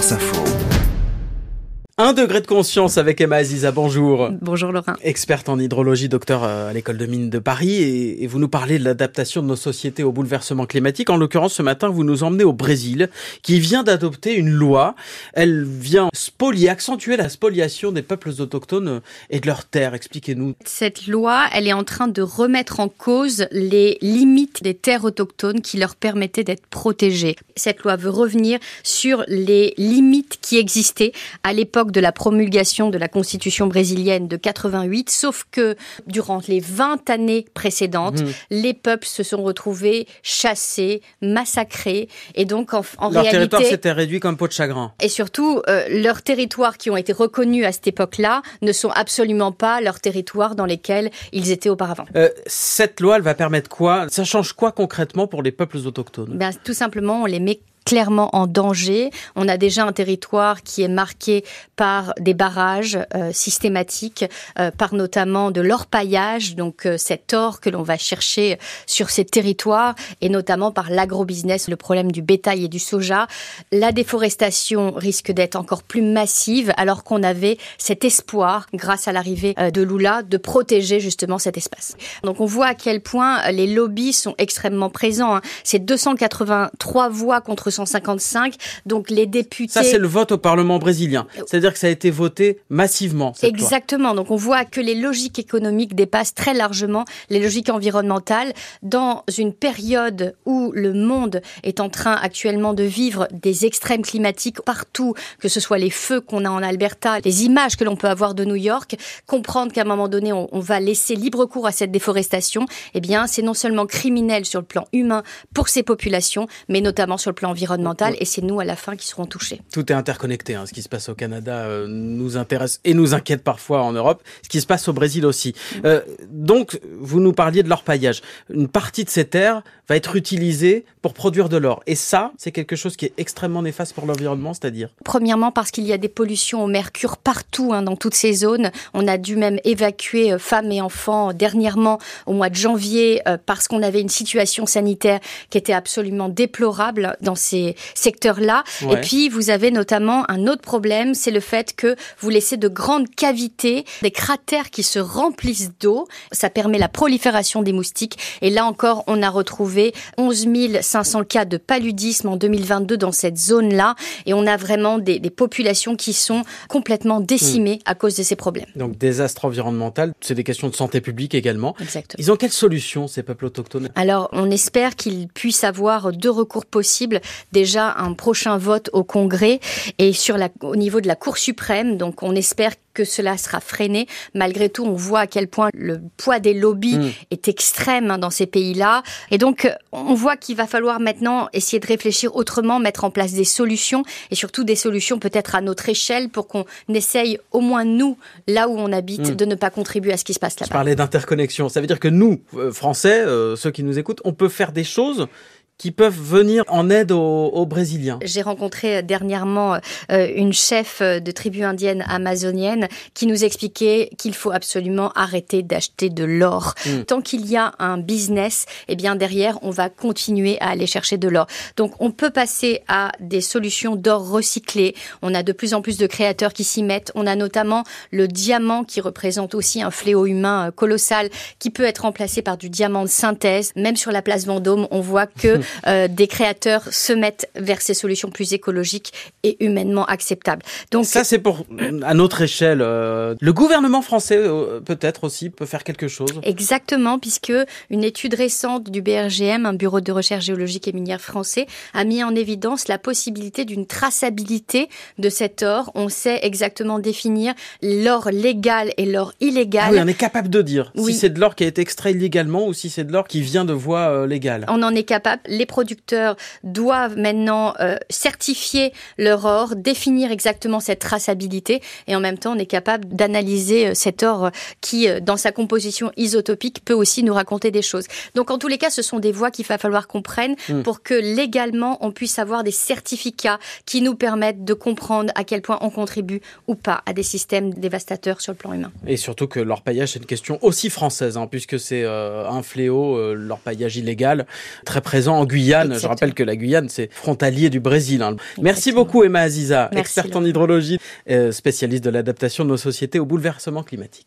France Info. Un degré de conscience avec Emma Aziza, bonjour. Bonjour Laurent. Experte en hydrologie, docteur euh, à l'école de mines de Paris, et, vous nous parlez de l'adaptation de nos sociétés au bouleversement climatique. En l'occurrence, ce matin, vous nous emmenez au Brésil, qui vient d'adopter une loi. Elle vient spolier, accentuer la spoliation des peuples autochtones et de leurs terres. Expliquez-nous. Cette loi, elle est en train de remettre en cause les limites des terres autochtones qui leur permettaient d'être protégées. Cette loi veut revenir sur les limites qui existaient à l'époque de la promulgation de la constitution brésilienne de 88, sauf que durant les 20 années précédentes, mmh. les peuples se sont retrouvés chassés, massacrés, et donc en, en Leur territoire s'était réduit comme peau de chagrin. Et surtout, euh, leurs territoires qui ont été reconnus à cette époque-là ne sont absolument pas leurs territoires dans lesquels ils étaient auparavant. Euh, cette loi, elle va permettre quoi? Ça change quoi concrètement pour les peuples autochtones? Ben, Tout simplement, on les met clairement en danger. On a déjà un territoire qui est marqué par des barrages euh, systématiques, euh, par notamment de l'orpaillage, donc euh, cet or que l'on va chercher sur ces territoires, et notamment par l'agrobusiness, le problème du bétail et du soja. La déforestation risque d'être encore plus massive, alors qu'on avait cet espoir, grâce à l'arrivée de Lula, de protéger justement cet espace. Donc on voit à quel point les lobbies sont extrêmement présents. Hein. C'est 283 voix contre 155. Donc les députés. Ça, c'est le vote au Parlement brésilien. C'est-à-dire que ça a été voté massivement. Exactement. Donc on voit que les logiques économiques dépassent très largement les logiques environnementales dans une période où le monde est en train actuellement de vivre des extrêmes climatiques partout, que ce soit les feux qu'on a en Alberta, les images que l'on peut avoir de New York, comprendre qu'à un moment donné on, on va laisser libre cours à cette déforestation, eh bien c'est non seulement criminel sur le plan humain pour ces populations, mais notamment sur le plan environnementale et c'est nous à la fin qui serons touchés. Tout est interconnecté. Hein. Ce qui se passe au Canada euh, nous intéresse et nous inquiète parfois en Europe. Ce qui se passe au Brésil aussi. Mm. Euh, donc, vous nous parliez de l'orpaillage. Une partie de ces terres va être utilisée pour produire de l'or. Et ça, c'est quelque chose qui est extrêmement néfaste pour l'environnement, c'est-à-dire Premièrement, parce qu'il y a des pollutions au mercure partout, hein, dans toutes ces zones. On a dû même évacuer euh, femmes et enfants dernièrement au mois de janvier euh, parce qu'on avait une situation sanitaire qui était absolument déplorable dans ces ces secteurs-là. Et puis, vous avez notamment un autre problème, c'est le fait que vous laissez de grandes cavités, des cratères qui se remplissent d'eau. Ça permet la prolifération des moustiques. Et là encore, on a retrouvé 11 500 cas de paludisme en 2022 dans cette zone-là. Et on a vraiment des, des, populations qui sont complètement décimées hmm. à cause de ces problèmes. Donc, désastre environnemental, c'est des questions de santé publique également. Exactement. Ils ont quelle solution, ces peuples autochtones? Alors, on espère qu'ils puissent avoir deux recours possibles déjà un prochain vote au Congrès et sur la, au niveau de la Cour suprême. Donc on espère que cela sera freiné. Malgré tout, on voit à quel point le poids des lobbies mm. est extrême hein, dans ces pays-là. Et donc, on voit qu'il va falloir maintenant essayer de réfléchir autrement, mettre en place des solutions et surtout des solutions peut-être à notre échelle pour qu'on essaye au moins nous, là où on habite, mm. de ne pas contribuer à ce qui se passe là-bas. Je parlais d'interconnexion. Ça veut dire que nous, euh, Français, euh, ceux qui nous écoutent, on peut faire des choses qui peuvent venir en aide aux, Brésiliens. J'ai rencontré euh, dernièrement euh, une chef euh, de tribu indienne amazonienne qui nous expliquait qu'il faut absolument arrêter d'acheter de l'or. Hmm. Tant qu'il y a un business, eh bien derrière, on va continuer à aller chercher de l'or. Donc on peut passer à des solutions d'or recyclé. On a de plus en plus de créateurs qui s'y mettent. On a notamment le diamant qui représente aussi un fléau humain colossal qui peut être remplacé par du diamant de synthèse. Même sur la place Vendôme, on voit que Euh, des créateurs se mettent vers ces solutions plus écologiques et humainement acceptables. Donc ça, c'est pour à notre échelle. Euh, le gouvernement français euh, peut-être aussi peut faire quelque chose. Exactement, puisque une étude récente du BRGM, un bureau de recherche géologique et minière français, a mis en évidence la possibilité d'une traçabilité de cet or. On sait exactement définir l'or légal et l'or illégal. Ah oui, on est capable de dire si c'est de l'or qui a été extrait illégalement ou si c'est de l'or qui vient de voie légale. On en est capable les producteurs doivent maintenant euh, certifier leur or, définir exactement cette traçabilité et en même temps on est capable d'analyser euh, cet or euh, qui, dans sa composition isotopique, peut aussi nous raconter des choses. Donc en tous les cas, ce sont des voies qu'il va falloir qu'on prenne hmm. pour que légalement on puisse avoir des certificats qui nous permettent de comprendre à quel point on contribue ou pas à des systèmes dévastateurs sur le plan humain. Et surtout que l'orpaillage, c'est une question aussi française, hein, puisque c'est un fléau, l'orpaillage illégal, très présent en Guyane. Je rappelle que la Guyane, c'est frontalier du Brésil. Hein. Merci beaucoup Emma Aziza, experte en hydrologie, euh, spécialiste de l'adaptation de nos sociétés au bouleversement climatique.